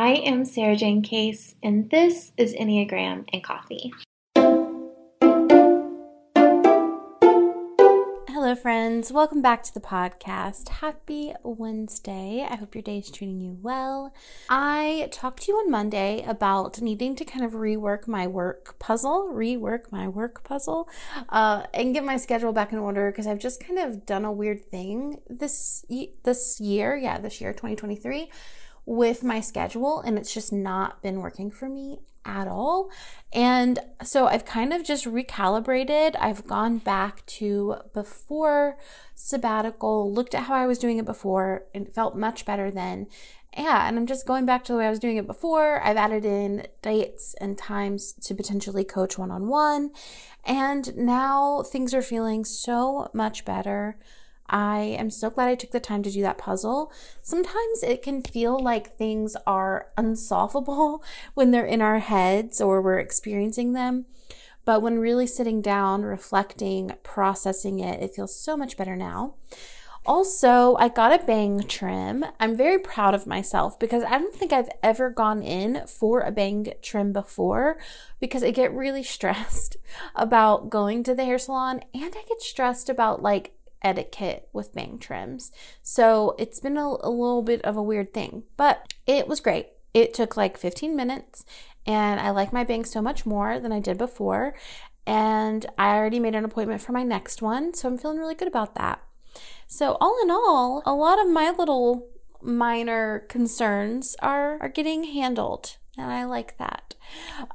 I am Sarajane Case, and this is Enneagram and Coffee. Hello, friends. Welcome back to the podcast. Happy Wednesday. I hope your day is treating you well. I talked to you on Monday about needing to kind of rework my work puzzle, rework my work puzzle, uh, and get my schedule back in order because I've just kind of done a weird thing this this year. Yeah, this year, 2023 with my schedule and it's just not been working for me at all. And so I've kind of just recalibrated. I've gone back to before sabbatical, looked at how I was doing it before, and felt much better then. Yeah, and I'm just going back to the way I was doing it before. I've added in dates and times to potentially coach one on one. And now things are feeling so much better. I am so glad I took the time to do that puzzle. Sometimes it can feel like things are unsolvable when they're in our heads or we're experiencing them. But when really sitting down, reflecting, processing it, it feels so much better now. Also, I got a bang trim. I'm very proud of myself because I don't think I've ever gone in for a bang trim before because I get really stressed about going to the hair salon and I get stressed about like etiquette with bang trims. So it's been a, a little bit of a weird thing, but it was great. It took like 15 minutes and I like my bangs so much more than I did before. And I already made an appointment for my next one, so I'm feeling really good about that. So, all in all, a lot of my little minor concerns are, are getting handled, and I like that.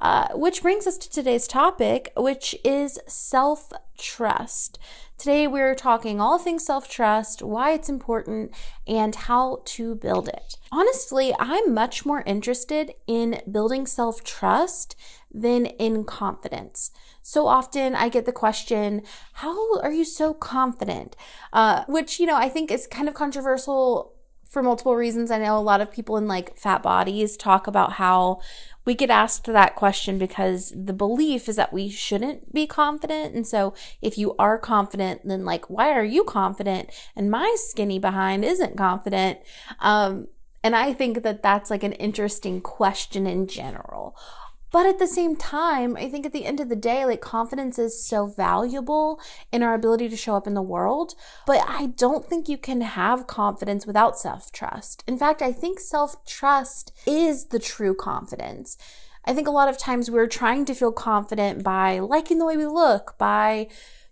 Uh, which brings us to today's topic, which is self trust. Today, we're talking all things self trust, why it's important, and how to build it. Honestly, I'm much more interested in building self trust than in confidence. So often I get the question, How are you so confident? Uh, which, you know, I think is kind of controversial for multiple reasons. I know a lot of people in like fat bodies talk about how we get asked that question because the belief is that we shouldn't be confident. And so if you are confident, then like, why are you confident? And my skinny behind isn't confident. Um, and I think that that's like an interesting question in general. But at the same time, I think at the end of the day, like confidence is so valuable in our ability to show up in the world. But I don't think you can have confidence without self trust. In fact, I think self trust is the true confidence. I think a lot of times we're trying to feel confident by liking the way we look, by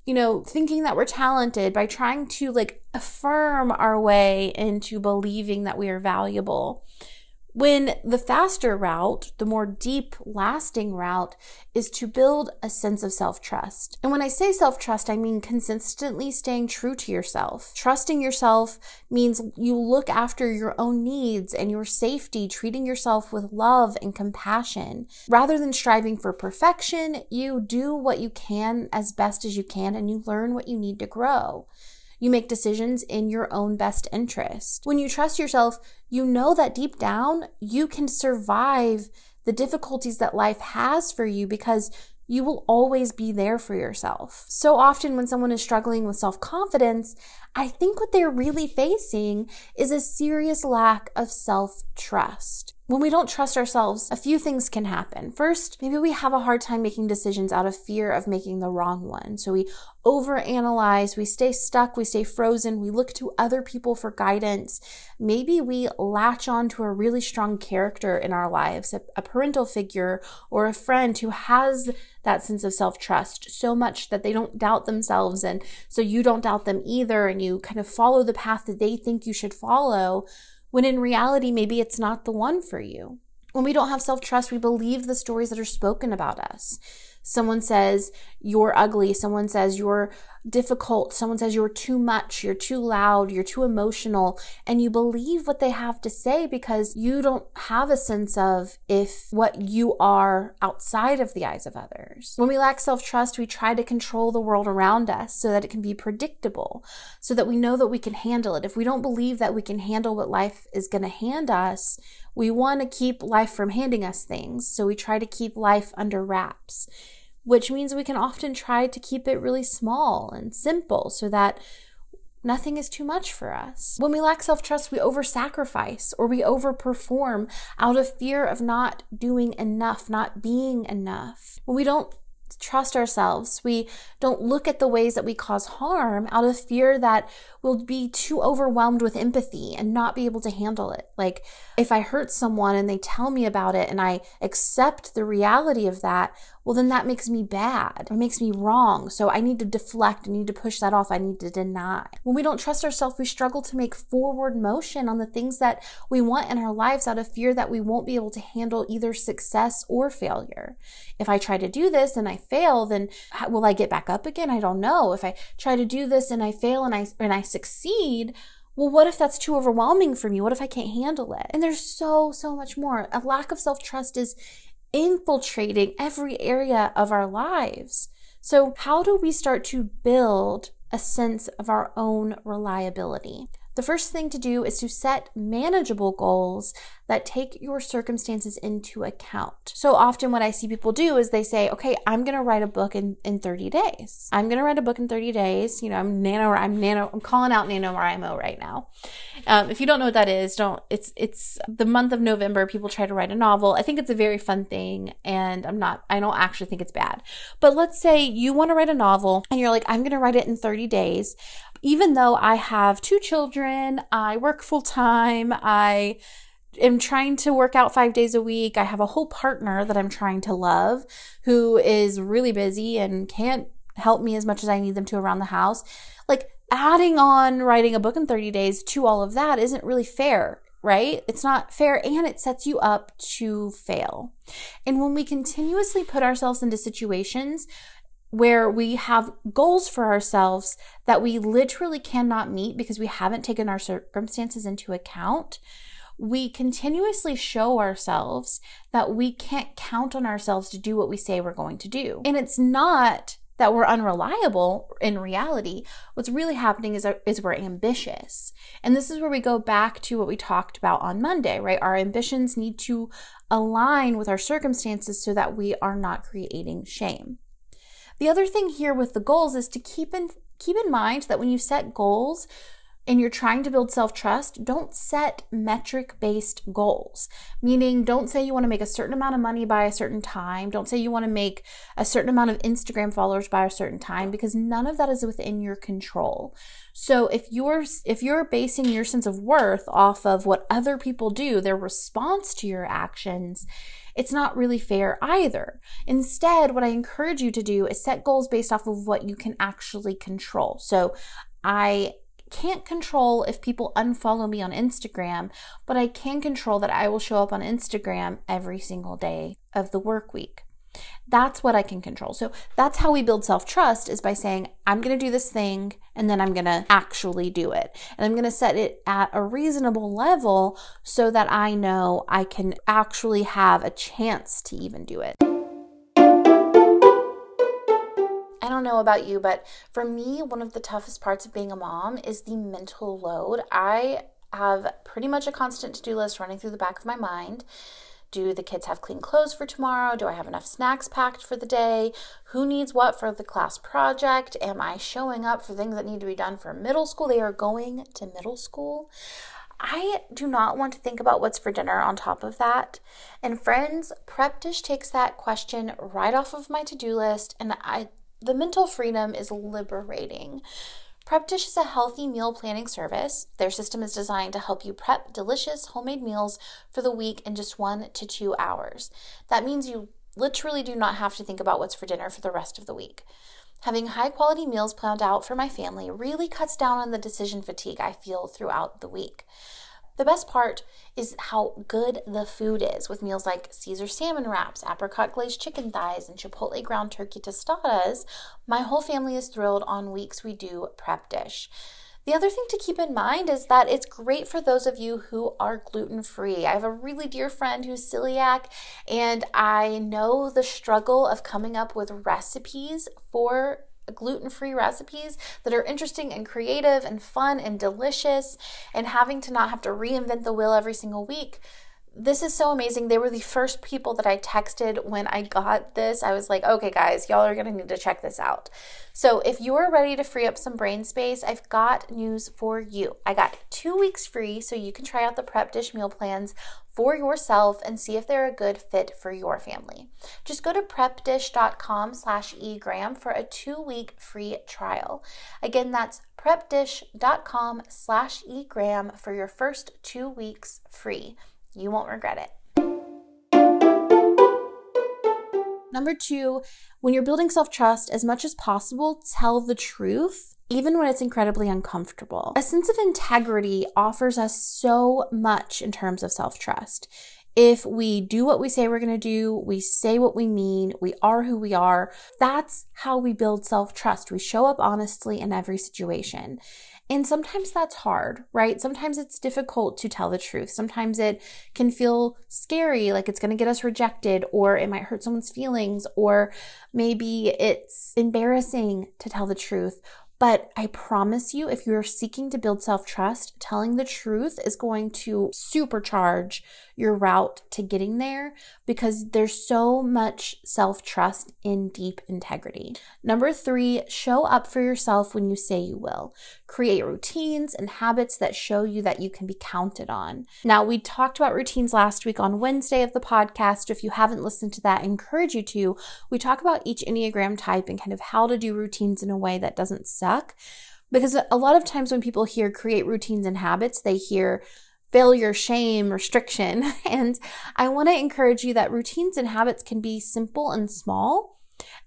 you know, thinking that we're talented, by trying to like affirm our way into believing that we are valuable. When the faster route, the more deep, lasting route, is to build a sense of self trust. And when I say self trust, I mean consistently staying true to yourself. Trusting yourself means you look after your own needs and your safety, treating yourself with love and compassion. Rather than striving for perfection, you do what you can as best as you can and you learn what you need to grow. You make decisions in your own best interest. When you trust yourself, you know that deep down you can survive the difficulties that life has for you because you will always be there for yourself. So often, when someone is struggling with self confidence, I think what they're really facing is a serious lack of self trust. When we don't trust ourselves, a few things can happen. First, maybe we have a hard time making decisions out of fear of making the wrong one. So we overanalyze, we stay stuck, we stay frozen, we look to other people for guidance. Maybe we latch on to a really strong character in our lives, a, a parental figure or a friend who has that sense of self trust so much that they don't doubt themselves. And so you don't doubt them either. And you kind of follow the path that they think you should follow when in reality, maybe it's not the one for you. When we don't have self trust, we believe the stories that are spoken about us. Someone says you're ugly. Someone says you're difficult. Someone says you're too much. You're too loud. You're too emotional. And you believe what they have to say because you don't have a sense of if what you are outside of the eyes of others. When we lack self trust, we try to control the world around us so that it can be predictable, so that we know that we can handle it. If we don't believe that we can handle what life is going to hand us, we want to keep life from handing us things, so we try to keep life under wraps, which means we can often try to keep it really small and simple so that nothing is too much for us. When we lack self trust, we over sacrifice or we overperform out of fear of not doing enough, not being enough. When we don't trust ourselves. We don't look at the ways that we cause harm out of fear that we'll be too overwhelmed with empathy and not be able to handle it. Like if I hurt someone and they tell me about it and I accept the reality of that, well, then that makes me bad or makes me wrong. So I need to deflect. I need to push that off. I need to deny. When we don't trust ourselves, we struggle to make forward motion on the things that we want in our lives out of fear that we won't be able to handle either success or failure. If I try to do this and I fail, then will I get back up again? I don't know. If I try to do this and I fail and I, and I succeed, well, what if that's too overwhelming for me? What if I can't handle it? And there's so, so much more. A lack of self trust is infiltrating every area of our lives. So, how do we start to build a sense of our own reliability? The first thing to do is to set manageable goals that take your circumstances into account. So often what I see people do is they say, okay, I'm going to write a book in, in 30 days. I'm going to write a book in 30 days. You know, I'm nano, I'm nano, I'm calling out NaNoWriMo right now. Um, if you don't know what that is, don't, it's, it's the month of November. People try to write a novel. I think it's a very fun thing and I'm not, I don't actually think it's bad. But let's say you want to write a novel and you're like, I'm going to write it in 30 days even though I have two children, I work full time, I am trying to work out five days a week, I have a whole partner that I'm trying to love who is really busy and can't help me as much as I need them to around the house. Like adding on writing a book in 30 days to all of that isn't really fair right? It's not fair and it sets you up to fail. And when we continuously put ourselves into situations where we have goals for ourselves that we literally cannot meet because we haven't taken our circumstances into account, we continuously show ourselves that we can't count on ourselves to do what we say we're going to do. And it's not that we're unreliable in reality. What's really happening is, is we're ambitious. And this is where we go back to what we talked about on Monday, right? Our ambitions need to align with our circumstances so that we are not creating shame. The other thing here with the goals is to keep in keep in mind that when you set goals and you're trying to build self-trust, don't set metric-based goals. Meaning don't say you want to make a certain amount of money by a certain time, don't say you want to make a certain amount of Instagram followers by a certain time because none of that is within your control. So if you're if you're basing your sense of worth off of what other people do, their response to your actions, it's not really fair either. Instead, what I encourage you to do is set goals based off of what you can actually control. So I can't control if people unfollow me on Instagram, but I can control that I will show up on Instagram every single day of the work week. That's what I can control. So that's how we build self trust is by saying, I'm going to do this thing and then I'm going to actually do it. And I'm going to set it at a reasonable level so that I know I can actually have a chance to even do it. I don't know about you, but for me, one of the toughest parts of being a mom is the mental load. I have pretty much a constant to do list running through the back of my mind. Do the kids have clean clothes for tomorrow? Do I have enough snacks packed for the day? Who needs what for the class project? Am I showing up for things that need to be done for middle school? They are going to middle school. I do not want to think about what's for dinner on top of that. And friends, Prep Dish takes that question right off of my to-do list and I the mental freedom is liberating. Prep Dish is a healthy meal planning service. Their system is designed to help you prep delicious homemade meals for the week in just one to two hours. That means you literally do not have to think about what's for dinner for the rest of the week. Having high quality meals planned out for my family really cuts down on the decision fatigue I feel throughout the week. The best part is how good the food is with meals like Caesar salmon wraps, apricot glazed chicken thighs, and chipotle ground turkey tostadas. My whole family is thrilled on weeks we do prep dish. The other thing to keep in mind is that it's great for those of you who are gluten free. I have a really dear friend who's celiac, and I know the struggle of coming up with recipes for gluten free recipes that are interesting and creative and fun and delicious, and having to not have to reinvent the wheel every single week. This is so amazing. They were the first people that I texted when I got this. I was like, okay, guys, y'all are going to need to check this out. So, if you're ready to free up some brain space, I've got news for you. I got two weeks free so you can try out the Prep Dish meal plans for yourself and see if they're a good fit for your family. Just go to prepdish.com slash egram for a two-week free trial. Again, that's prepdish.com slash egram for your first two weeks free. You won't regret it. Number two, when you're building self trust, as much as possible, tell the truth, even when it's incredibly uncomfortable. A sense of integrity offers us so much in terms of self trust. If we do what we say we're going to do, we say what we mean, we are who we are, that's how we build self trust. We show up honestly in every situation. And sometimes that's hard, right? Sometimes it's difficult to tell the truth. Sometimes it can feel scary, like it's going to get us rejected, or it might hurt someone's feelings, or maybe it's embarrassing to tell the truth, but I promise you, if you're seeking to build self trust, telling the truth is going to supercharge your route to getting there because there's so much self trust in deep integrity. Number three, show up for yourself when you say you will. Create routines and habits that show you that you can be counted on. Now, we talked about routines last week on Wednesday of the podcast. If you haven't listened to that, I encourage you to. We talk about each Enneagram type and kind of how to do routines in a way that doesn't suck. Because a lot of times when people hear create routines and habits, they hear failure, shame, restriction. And I want to encourage you that routines and habits can be simple and small.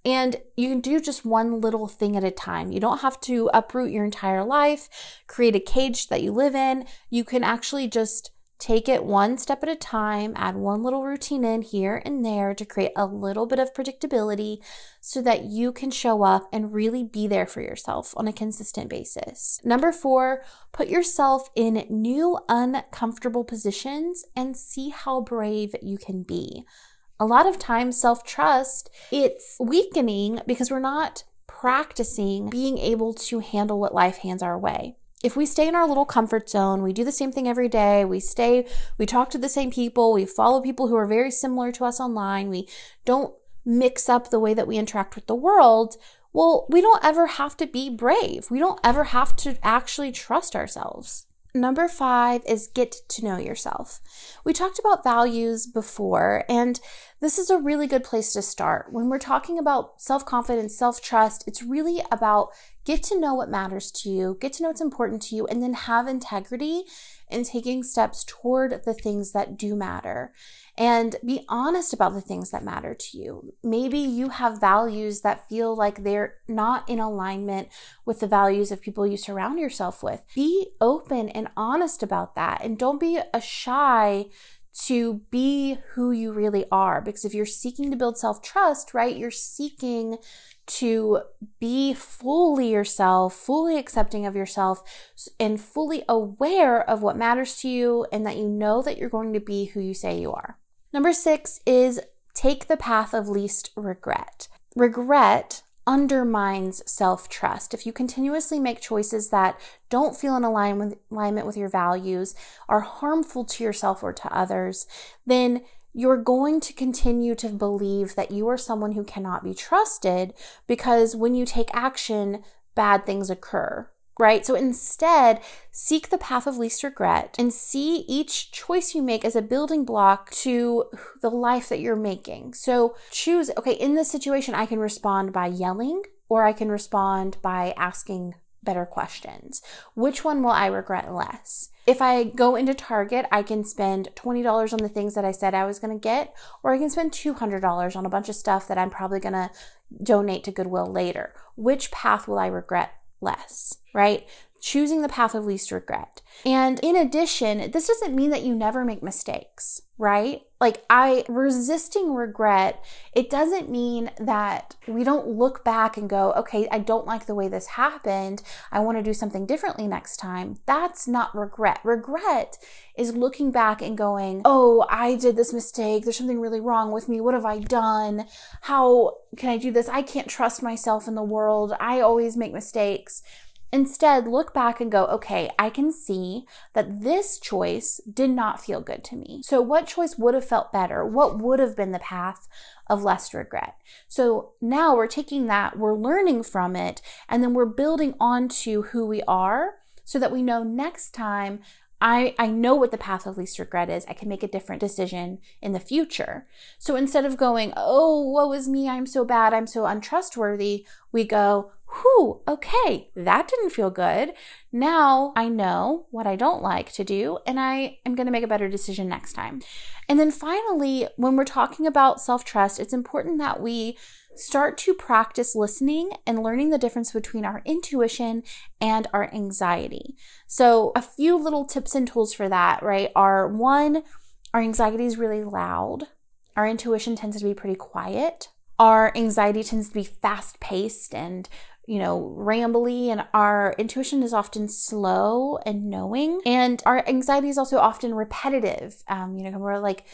And you can do just one little thing at a time. You don't have to uproot your entire life, create a cage that you live in. You can actually just Take it one step at a time, add one little routine in here and there to create a little bit of predictability so that you can show up and really be there for yourself on a consistent basis. Number four, put yourself in new, uncomfortable positions and see how brave you can be. A lot of times, self trust, it's weakening because we're not practicing being able to handle what life hands our way if we stay in our little comfort zone, we do the same thing every day, we stay, we talk to the same people, we follow people who are very similar to us online, we don't mix up the way that we interact with the world, well, we don't ever have to be brave. We don't ever have to actually trust ourselves. Number five is get to know yourself. We talked about values before, and this is a really good place to start. When we're talking about self confidence, self trust, it's really about get to know what matters to you, get to know what's important to you, and then have integrity in taking steps toward the things that do matter. And be honest about the things that matter to you. Maybe you have values that feel like they're not in alignment with the values of people you surround yourself with. Be open and honest about that. And don't be a shy to be who you really are. Because if you're seeking to build self trust, right, you're seeking to be fully yourself, fully accepting of yourself, and fully aware of what matters to you, and that you know that you're going to be who you say you are. Number six is take the path of least regret. Regret undermines self trust. If you continuously make choices that don't feel in alignment with your values, are harmful to yourself or to others, then you're going to continue to believe that you are someone who cannot be trusted because when you take action, bad things occur. Right? So instead, seek the path of least regret and see each choice you make as a building block to the life that you're making. So choose, okay, in this situation, I can respond by yelling or I can respond by asking better questions. Which one will I regret less? If I go into Target, I can spend $20 on the things that I said I was going to get, or I can spend $200 on a bunch of stuff that I'm probably going to donate to Goodwill later. Which path will I regret less, right? Choosing the path of least regret. And in addition, this doesn't mean that you never make mistakes, right? Like, I resisting regret, it doesn't mean that we don't look back and go, okay, I don't like the way this happened. I want to do something differently next time. That's not regret. Regret is looking back and going, oh, I did this mistake. There's something really wrong with me. What have I done? How can I do this? I can't trust myself in the world. I always make mistakes. Instead, look back and go, okay, I can see that this choice did not feel good to me. So, what choice would have felt better? What would have been the path of less regret? So, now we're taking that, we're learning from it, and then we're building onto who we are so that we know next time I, I know what the path of least regret is. I can make a different decision in the future. So instead of going, oh, woe is me, I'm so bad, I'm so untrustworthy, we go, whew, okay, that didn't feel good. Now I know what I don't like to do, and I am going to make a better decision next time. And then finally, when we're talking about self trust, it's important that we start to practice listening and learning the difference between our intuition and our anxiety. So, a few little tips and tools for that, right, are one, our anxiety is really loud, our intuition tends to be pretty quiet. Our anxiety tends to be fast paced and you know, rambly, and our intuition is often slow and knowing. And our anxiety is also often repetitive. Um, you know, we're like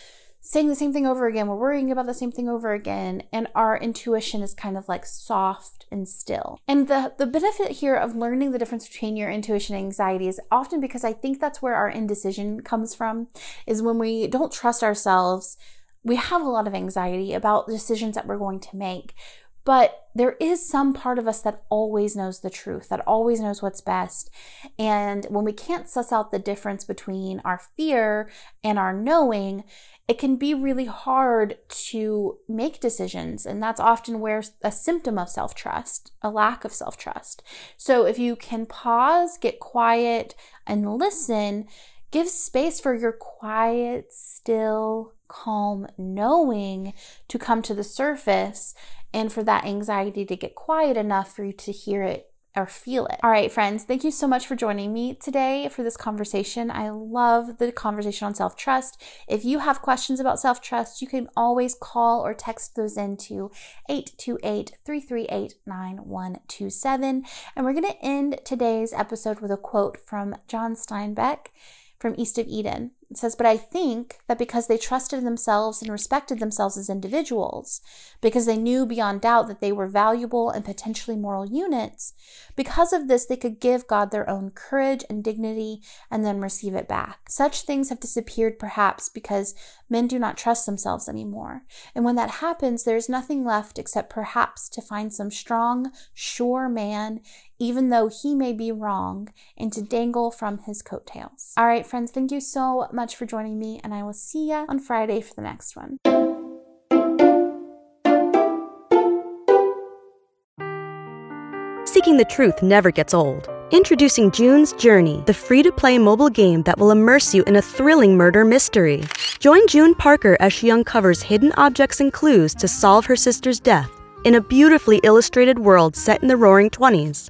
saying the same thing over again. We're worrying about the same thing over again. And our intuition is kind of like soft and still. And the, the benefit here of learning the difference between your intuition and anxiety is often because I think that's where our indecision comes from, is when we don't trust ourselves. We have a lot of anxiety about decisions that we're going to make. But there is some part of us that always knows the truth, that always knows what's best. And when we can't suss out the difference between our fear and our knowing, it can be really hard to make decisions. And that's often where a symptom of self trust, a lack of self trust. So if you can pause, get quiet, and listen, give space for your quiet, still, calm knowing to come to the surface and for that anxiety to get quiet enough for you to hear it or feel it. All right, friends, thank you so much for joining me today for this conversation. I love the conversation on self trust. If you have questions about self trust, you can always call or text those into 828 338 9127. And we're going to end today's episode with a quote from John Steinbeck from East of Eden. It says, But I think that because they trusted themselves and respected themselves as individuals, because they knew beyond doubt that they were valuable and potentially moral units, because of this, they could give God their own courage and dignity and then receive it back. Such things have disappeared perhaps because men do not trust themselves anymore. And when that happens, there is nothing left except perhaps to find some strong, sure man even though he may be wrong, and to dangle from his coattails. All right, friends, thank you so much for joining me, and I will see ya on Friday for the next one. Seeking the truth never gets old. Introducing June's Journey, the free to play mobile game that will immerse you in a thrilling murder mystery. Join June Parker as she uncovers hidden objects and clues to solve her sister's death in a beautifully illustrated world set in the roaring 20s.